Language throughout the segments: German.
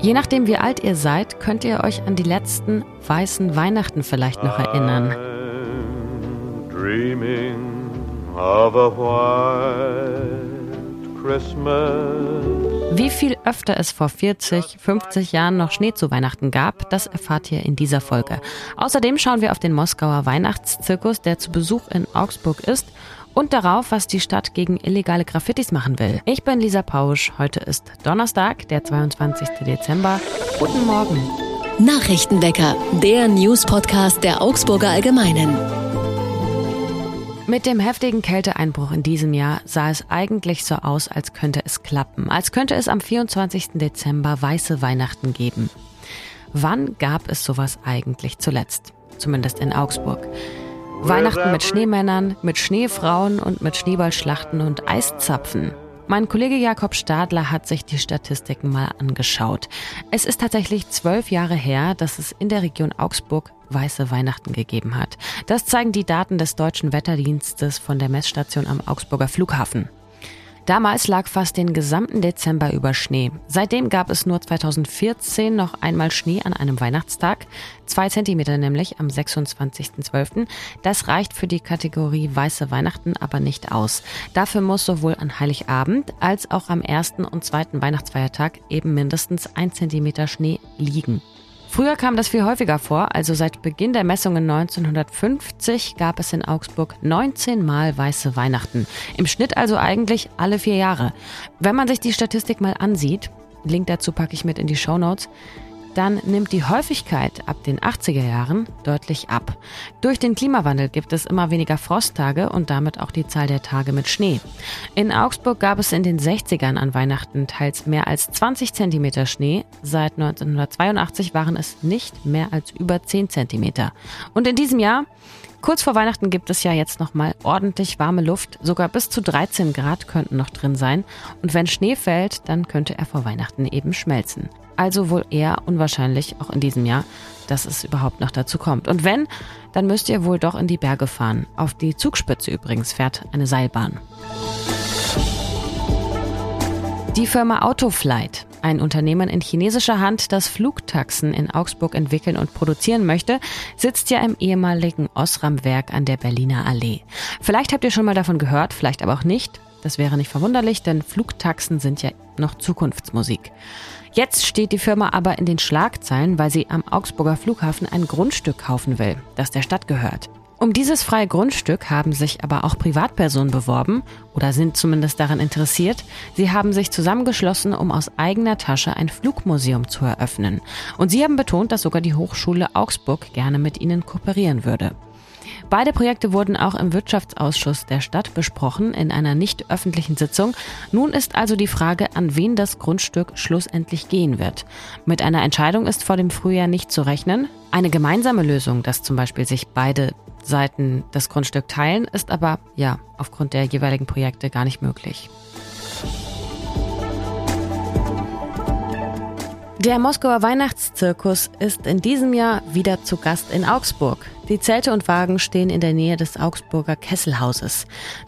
Je nachdem, wie alt ihr seid, könnt ihr euch an die letzten weißen Weihnachten vielleicht noch erinnern. Wie viel öfter es vor 40, 50 Jahren noch Schnee zu Weihnachten gab, das erfahrt ihr in dieser Folge. Außerdem schauen wir auf den Moskauer Weihnachtszirkus, der zu Besuch in Augsburg ist und darauf, was die Stadt gegen illegale Graffitis machen will. Ich bin Lisa Pausch. Heute ist Donnerstag, der 22. Dezember. Guten Morgen. Nachrichtenwecker, der News-Podcast der Augsburger Allgemeinen. Mit dem heftigen Kälteeinbruch in diesem Jahr sah es eigentlich so aus, als könnte es klappen, als könnte es am 24. Dezember weiße Weihnachten geben. Wann gab es sowas eigentlich zuletzt? Zumindest in Augsburg. Weihnachten mit Schneemännern, mit Schneefrauen und mit Schneeballschlachten und Eiszapfen. Mein Kollege Jakob Stadler hat sich die Statistiken mal angeschaut. Es ist tatsächlich zwölf Jahre her, dass es in der Region Augsburg weiße Weihnachten gegeben hat. Das zeigen die Daten des deutschen Wetterdienstes von der Messstation am Augsburger Flughafen. Damals lag fast den gesamten Dezember über Schnee. Seitdem gab es nur 2014 noch einmal Schnee an einem Weihnachtstag. Zwei Zentimeter nämlich am 26.12. Das reicht für die Kategorie Weiße Weihnachten aber nicht aus. Dafür muss sowohl an Heiligabend als auch am ersten und zweiten Weihnachtsfeiertag eben mindestens ein Zentimeter Schnee liegen. Früher kam das viel häufiger vor, also seit Beginn der Messungen 1950 gab es in Augsburg 19 Mal weiße Weihnachten. Im Schnitt also eigentlich alle vier Jahre. Wenn man sich die Statistik mal ansieht, Link dazu packe ich mit in die Show Notes, dann nimmt die Häufigkeit ab den 80er Jahren deutlich ab. Durch den Klimawandel gibt es immer weniger Frosttage und damit auch die Zahl der Tage mit Schnee. In Augsburg gab es in den 60ern an Weihnachten teils mehr als 20 Zentimeter Schnee. Seit 1982 waren es nicht mehr als über 10 Zentimeter. Und in diesem Jahr Kurz vor Weihnachten gibt es ja jetzt noch mal ordentlich warme Luft. Sogar bis zu 13 Grad könnten noch drin sein. Und wenn Schnee fällt, dann könnte er vor Weihnachten eben schmelzen. Also wohl eher unwahrscheinlich, auch in diesem Jahr, dass es überhaupt noch dazu kommt. Und wenn, dann müsst ihr wohl doch in die Berge fahren. Auf die Zugspitze übrigens fährt eine Seilbahn. Die Firma Autoflight, ein Unternehmen in chinesischer Hand, das Flugtaxen in Augsburg entwickeln und produzieren möchte, sitzt ja im ehemaligen Osram-Werk an der Berliner Allee. Vielleicht habt ihr schon mal davon gehört, vielleicht aber auch nicht. Das wäre nicht verwunderlich, denn Flugtaxen sind ja noch Zukunftsmusik. Jetzt steht die Firma aber in den Schlagzeilen, weil sie am Augsburger Flughafen ein Grundstück kaufen will, das der Stadt gehört. Um dieses freie Grundstück haben sich aber auch Privatpersonen beworben oder sind zumindest daran interessiert. Sie haben sich zusammengeschlossen, um aus eigener Tasche ein Flugmuseum zu eröffnen. Und sie haben betont, dass sogar die Hochschule Augsburg gerne mit ihnen kooperieren würde. Beide Projekte wurden auch im Wirtschaftsausschuss der Stadt besprochen in einer nicht öffentlichen Sitzung. Nun ist also die Frage, an wen das Grundstück schlussendlich gehen wird. Mit einer Entscheidung ist vor dem Frühjahr nicht zu rechnen. Eine gemeinsame Lösung, dass zum Beispiel sich beide Seiten das Grundstück teilen, ist aber ja aufgrund der jeweiligen Projekte gar nicht möglich. Der Moskauer Weihnachtszirkus ist in diesem Jahr wieder zu Gast in Augsburg. Die Zelte und Wagen stehen in der Nähe des Augsburger Kesselhauses.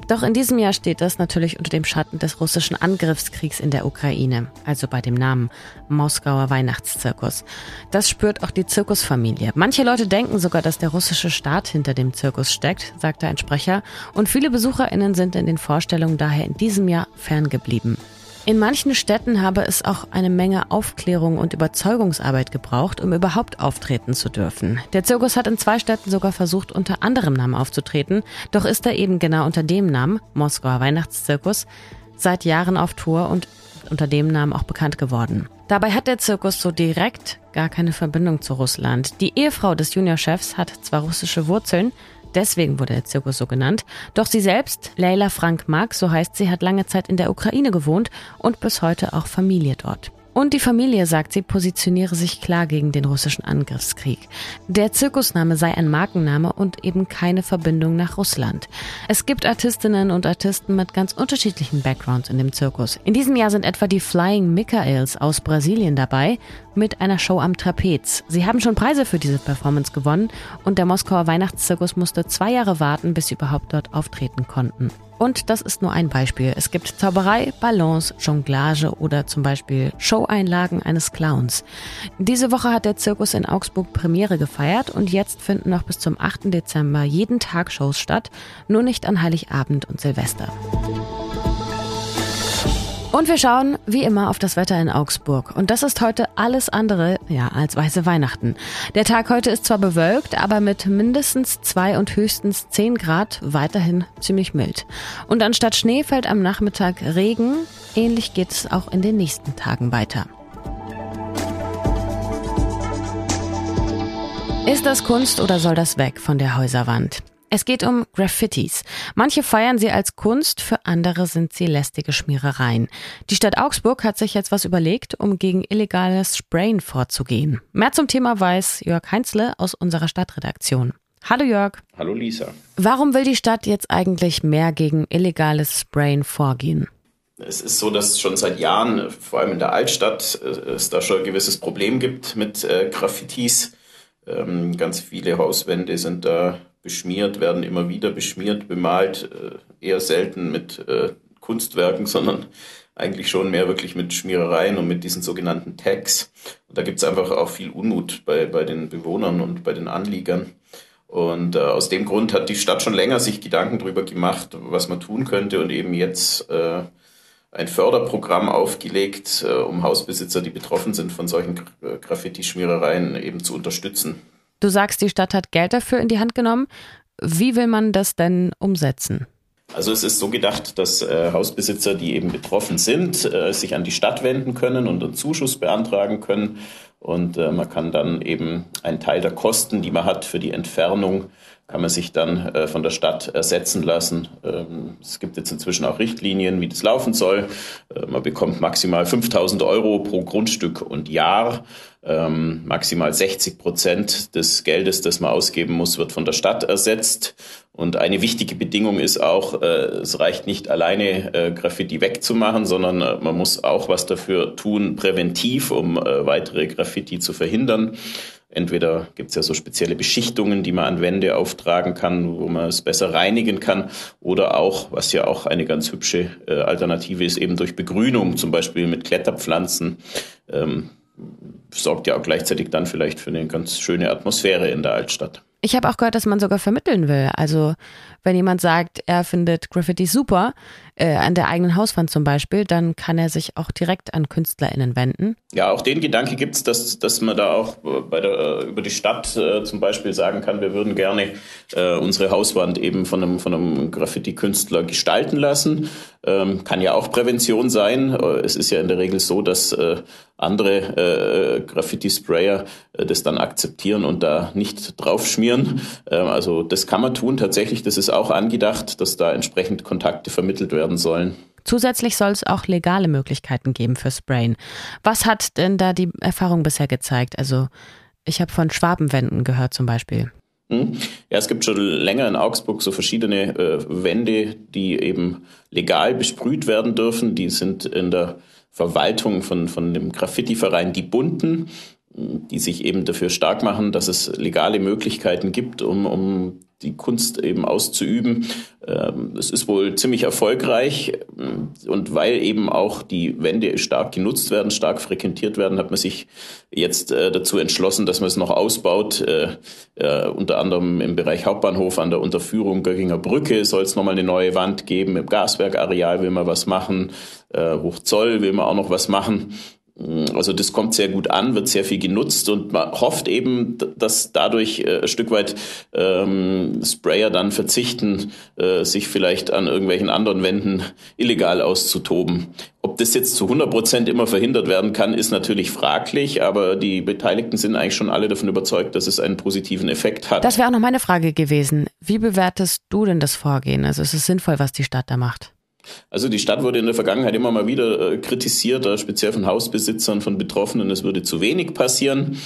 Doch in diesem Jahr steht das natürlich unter dem Schatten des russischen Angriffskriegs in der Ukraine, also bei dem Namen Moskauer Weihnachtszirkus. Das spürt auch die Zirkusfamilie. Manche Leute denken sogar, dass der russische Staat hinter dem Zirkus steckt, sagte ein Sprecher, und viele Besucherinnen sind in den Vorstellungen daher in diesem Jahr ferngeblieben. In manchen Städten habe es auch eine Menge Aufklärung und Überzeugungsarbeit gebraucht, um überhaupt auftreten zu dürfen. Der Zirkus hat in zwei Städten sogar versucht, unter anderem Namen aufzutreten, doch ist er eben genau unter dem Namen, Moskauer Weihnachtszirkus, seit Jahren auf Tour und unter dem Namen auch bekannt geworden. Dabei hat der Zirkus so direkt gar keine Verbindung zu Russland. Die Ehefrau des Juniorchefs hat zwar russische Wurzeln, Deswegen wurde der Zirkus so genannt. Doch sie selbst, Leila Frank Marx, so heißt sie, hat lange Zeit in der Ukraine gewohnt und bis heute auch Familie dort. Und die Familie sagt, sie positioniere sich klar gegen den russischen Angriffskrieg. Der Zirkusname sei ein Markenname und eben keine Verbindung nach Russland. Es gibt Artistinnen und Artisten mit ganz unterschiedlichen Backgrounds in dem Zirkus. In diesem Jahr sind etwa die Flying Michaels aus Brasilien dabei. Mit einer Show am Trapez. Sie haben schon Preise für diese Performance gewonnen und der Moskauer Weihnachtszirkus musste zwei Jahre warten, bis sie überhaupt dort auftreten konnten. Und das ist nur ein Beispiel. Es gibt Zauberei, Balance, Jonglage oder zum Beispiel Showeinlagen eines Clowns. Diese Woche hat der Zirkus in Augsburg Premiere gefeiert und jetzt finden noch bis zum 8. Dezember jeden Tag Shows statt, nur nicht an Heiligabend und Silvester. Und wir schauen wie immer auf das Wetter in Augsburg. Und das ist heute alles andere, ja, als weiße Weihnachten. Der Tag heute ist zwar bewölkt, aber mit mindestens zwei und höchstens zehn Grad weiterhin ziemlich mild. Und anstatt Schnee fällt am Nachmittag Regen. Ähnlich geht es auch in den nächsten Tagen weiter. Ist das Kunst oder soll das weg von der Häuserwand? Es geht um Graffitis. Manche feiern sie als Kunst, für andere sind sie lästige Schmierereien. Die Stadt Augsburg hat sich jetzt was überlegt, um gegen illegales Sprayen vorzugehen. Mehr zum Thema weiß Jörg Heinzle aus unserer Stadtredaktion. Hallo Jörg. Hallo Lisa. Warum will die Stadt jetzt eigentlich mehr gegen illegales Sprayen vorgehen? Es ist so, dass schon seit Jahren, vor allem in der Altstadt, äh, es da schon ein gewisses Problem gibt mit äh, Graffitis. Ähm, ganz viele Hauswände sind da beschmiert, werden immer wieder beschmiert, bemalt, äh, eher selten mit äh, Kunstwerken, sondern eigentlich schon mehr wirklich mit Schmierereien und mit diesen sogenannten Tags. Und da gibt es einfach auch viel Unmut bei, bei den Bewohnern und bei den Anliegern. Und äh, aus dem Grund hat die Stadt schon länger sich Gedanken darüber gemacht, was man tun könnte und eben jetzt äh, ein Förderprogramm aufgelegt, äh, um Hausbesitzer, die betroffen sind von solchen Graffiti-Schmierereien, eben zu unterstützen. Du sagst, die Stadt hat Geld dafür in die Hand genommen. Wie will man das denn umsetzen? Also es ist so gedacht, dass äh, Hausbesitzer, die eben betroffen sind, äh, sich an die Stadt wenden können und einen Zuschuss beantragen können. Und äh, man kann dann eben einen Teil der Kosten, die man hat für die Entfernung, kann man sich dann äh, von der Stadt ersetzen lassen. Ähm, es gibt jetzt inzwischen auch Richtlinien, wie das laufen soll. Äh, man bekommt maximal 5000 Euro pro Grundstück und Jahr. Ähm, maximal 60 Prozent des Geldes, das man ausgeben muss, wird von der Stadt ersetzt. Und eine wichtige Bedingung ist auch, äh, es reicht nicht alleine äh, Graffiti wegzumachen, sondern äh, man muss auch was dafür tun, präventiv, um äh, weitere Graffiti zu verhindern. Entweder gibt es ja so spezielle Beschichtungen, die man an Wände auftragen kann, wo man es besser reinigen kann, oder auch, was ja auch eine ganz hübsche äh, Alternative ist, eben durch Begrünung, zum Beispiel mit Kletterpflanzen. Ähm, sorgt ja auch gleichzeitig dann vielleicht für eine ganz schöne Atmosphäre in der Altstadt. Ich habe auch gehört, dass man sogar vermitteln will. Also wenn jemand sagt, er findet Graffiti super, äh, an der eigenen Hauswand zum Beispiel, dann kann er sich auch direkt an KünstlerInnen wenden. Ja, auch den Gedanke gibt es, dass, dass man da auch der, über die Stadt äh, zum Beispiel sagen kann, wir würden gerne äh, unsere Hauswand eben von einem, von einem Graffiti-Künstler gestalten lassen. Ähm, kann ja auch Prävention sein. Äh, es ist ja in der Regel so, dass äh, andere Graffiti-Sprayer das dann akzeptieren und da nicht draufschmieren. Ähm, also das kann man tun tatsächlich. Das ist auch angedacht, dass da entsprechend Kontakte vermittelt werden sollen. Zusätzlich soll es auch legale Möglichkeiten geben für Sprayen. Was hat denn da die Erfahrung bisher gezeigt? Also ich habe von Schwabenwänden gehört zum Beispiel. Hm? Ja, es gibt schon länger in Augsburg so verschiedene äh, Wände, die eben legal besprüht werden dürfen. Die sind in der Verwaltung von, von dem Graffiti-Verein Die Bunten, die sich eben dafür stark machen, dass es legale Möglichkeiten gibt, um, um die Kunst eben auszuüben. Ähm, es ist wohl ziemlich erfolgreich und weil eben auch die Wände stark genutzt werden, stark frequentiert werden, hat man sich jetzt äh, dazu entschlossen, dass man es noch ausbaut. Äh, äh, unter anderem im Bereich Hauptbahnhof an der Unterführung Göckinger Brücke soll es nochmal eine neue Wand geben. Im Gaswerkareal will man was machen. Hochzoll will man auch noch was machen. Also das kommt sehr gut an, wird sehr viel genutzt und man hofft eben, dass dadurch äh, ein Stück weit ähm, Sprayer dann verzichten, äh, sich vielleicht an irgendwelchen anderen Wänden illegal auszutoben. Ob das jetzt zu 100 Prozent immer verhindert werden kann, ist natürlich fraglich, aber die Beteiligten sind eigentlich schon alle davon überzeugt, dass es einen positiven Effekt hat. Das wäre auch noch meine Frage gewesen. Wie bewertest du denn das Vorgehen? Also ist es sinnvoll, was die Stadt da macht? Also die Stadt wurde in der Vergangenheit immer mal wieder äh, kritisiert, speziell von Hausbesitzern, von Betroffenen, es würde zu wenig passieren.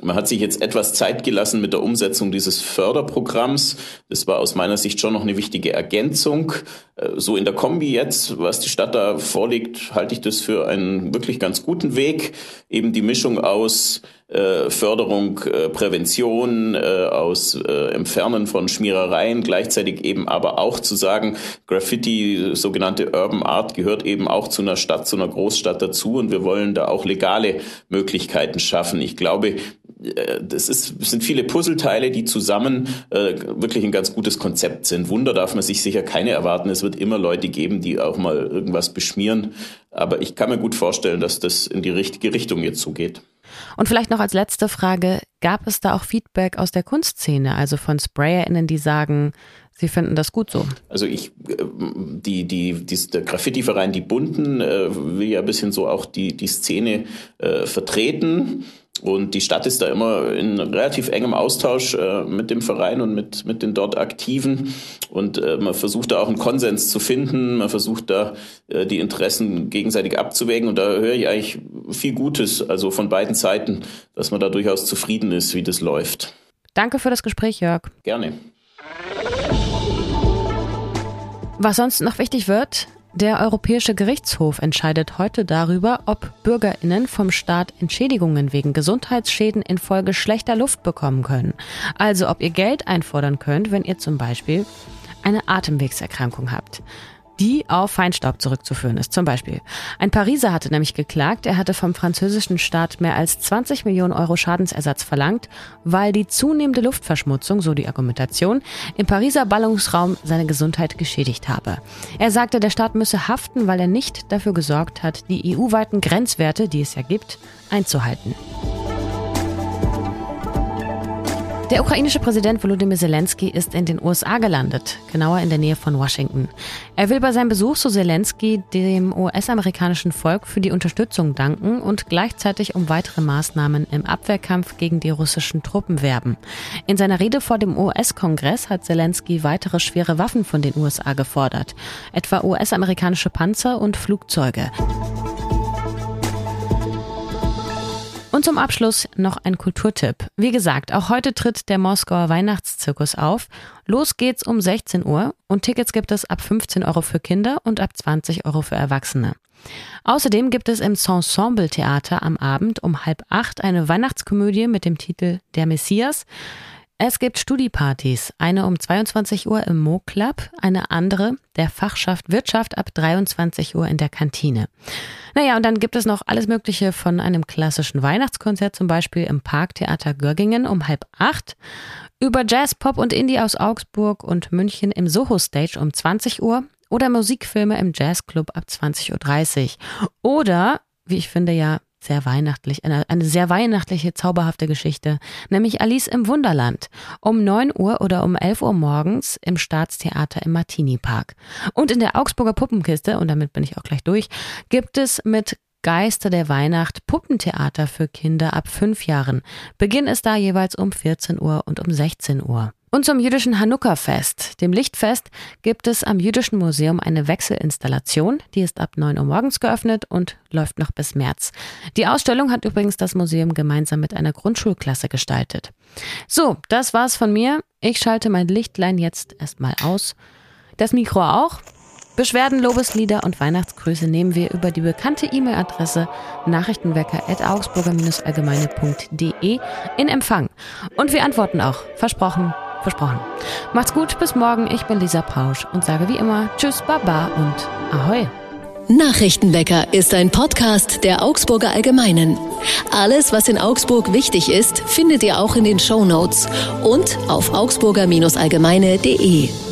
Man hat sich jetzt etwas Zeit gelassen mit der Umsetzung dieses Förderprogramms. Das war aus meiner Sicht schon noch eine wichtige Ergänzung. Äh, so in der Kombi jetzt, was die Stadt da vorlegt, halte ich das für einen wirklich ganz guten Weg. Eben die Mischung aus äh, Förderung, äh, Prävention, aus Entfernen von Schmierereien, gleichzeitig eben aber auch zu sagen, Graffiti, sogenannte Urban Art, gehört eben auch zu einer Stadt, zu einer Großstadt dazu und wir wollen da auch legale Möglichkeiten schaffen. Ich glaube, das, ist, sind viele Puzzleteile, die zusammen äh, wirklich ein ganz gutes Konzept sind. Wunder darf man sich sicher keine erwarten. Es wird immer Leute geben, die auch mal irgendwas beschmieren. Aber ich kann mir gut vorstellen, dass das in die richtige Richtung jetzt zugeht. Und vielleicht noch als letzte Frage, gab es da auch Feedback aus der Kunstszene, also von SprayerInnen, die sagen, Sie finden das gut so? Also ich, äh, die, die, die der Graffiti-Verein Die Bunten äh, will ja ein bisschen so auch die, die Szene äh, vertreten. Und die Stadt ist da immer in relativ engem Austausch äh, mit dem Verein und mit, mit den dort Aktiven. Und äh, man versucht da auch einen Konsens zu finden. Man versucht da äh, die Interessen gegenseitig abzuwägen. Und da höre ich eigentlich viel Gutes, also von beiden Seiten, dass man da durchaus zufrieden ist, wie das läuft. Danke für das Gespräch, Jörg. Gerne. Was sonst noch wichtig wird, der Europäische Gerichtshof entscheidet heute darüber, ob Bürgerinnen vom Staat Entschädigungen wegen Gesundheitsschäden infolge schlechter Luft bekommen können. Also ob ihr Geld einfordern könnt, wenn ihr zum Beispiel eine Atemwegserkrankung habt die auf Feinstaub zurückzuführen ist. Zum Beispiel. Ein Pariser hatte nämlich geklagt, er hatte vom französischen Staat mehr als 20 Millionen Euro Schadensersatz verlangt, weil die zunehmende Luftverschmutzung, so die Argumentation, im Pariser Ballungsraum seine Gesundheit geschädigt habe. Er sagte, der Staat müsse haften, weil er nicht dafür gesorgt hat, die EU-weiten Grenzwerte, die es ja gibt, einzuhalten. Der ukrainische Präsident Volodymyr Zelensky ist in den USA gelandet, genauer in der Nähe von Washington. Er will bei seinem Besuch zu Zelensky dem US-amerikanischen Volk für die Unterstützung danken und gleichzeitig um weitere Maßnahmen im Abwehrkampf gegen die russischen Truppen werben. In seiner Rede vor dem US-Kongress hat Zelensky weitere schwere Waffen von den USA gefordert, etwa US-amerikanische Panzer und Flugzeuge. Und zum Abschluss noch ein Kulturtipp. Wie gesagt, auch heute tritt der Moskauer Weihnachtszirkus auf. Los geht's um 16 Uhr und Tickets gibt es ab 15 Euro für Kinder und ab 20 Euro für Erwachsene. Außerdem gibt es im Ensemble Theater am Abend um halb acht eine Weihnachtskomödie mit dem Titel Der Messias. Es gibt Studiepartys, eine um 22 Uhr im Mo Club, eine andere der Fachschaft Wirtschaft ab 23 Uhr in der Kantine. Naja, und dann gibt es noch alles Mögliche von einem klassischen Weihnachtskonzert, zum Beispiel im Parktheater Görgingen um halb acht, über Jazz, Pop und Indie aus Augsburg und München im Soho Stage um 20 Uhr oder Musikfilme im Jazzclub ab 20.30 Uhr. Oder, wie ich finde ja sehr weihnachtlich, eine, eine sehr weihnachtliche, zauberhafte Geschichte, nämlich Alice im Wunderland um 9 Uhr oder um 11 Uhr morgens im Staatstheater im Martini Park. Und in der Augsburger Puppenkiste, und damit bin ich auch gleich durch, gibt es mit Geister der Weihnacht Puppentheater für Kinder ab fünf Jahren. Beginn ist da jeweils um 14 Uhr und um 16 Uhr. Und zum jüdischen Hanukkah-Fest, dem Lichtfest, gibt es am Jüdischen Museum eine Wechselinstallation. Die ist ab 9 Uhr morgens geöffnet und läuft noch bis März. Die Ausstellung hat übrigens das Museum gemeinsam mit einer Grundschulklasse gestaltet. So, das war's von mir. Ich schalte mein Lichtlein jetzt erstmal aus. Das Mikro auch. Beschwerden, Lobeslieder und Weihnachtsgrüße nehmen wir über die bekannte E-Mail-Adresse nachrichtenwecker.augsburger-allgemeine.de in Empfang. Und wir antworten auch. Versprochen. Versprochen. Macht's gut, bis morgen. Ich bin Lisa Pausch und sage wie immer Tschüss, Baba und Ahoi. Nachrichtenwecker ist ein Podcast der Augsburger Allgemeinen. Alles, was in Augsburg wichtig ist, findet ihr auch in den Show Notes und auf augsburger-allgemeine.de.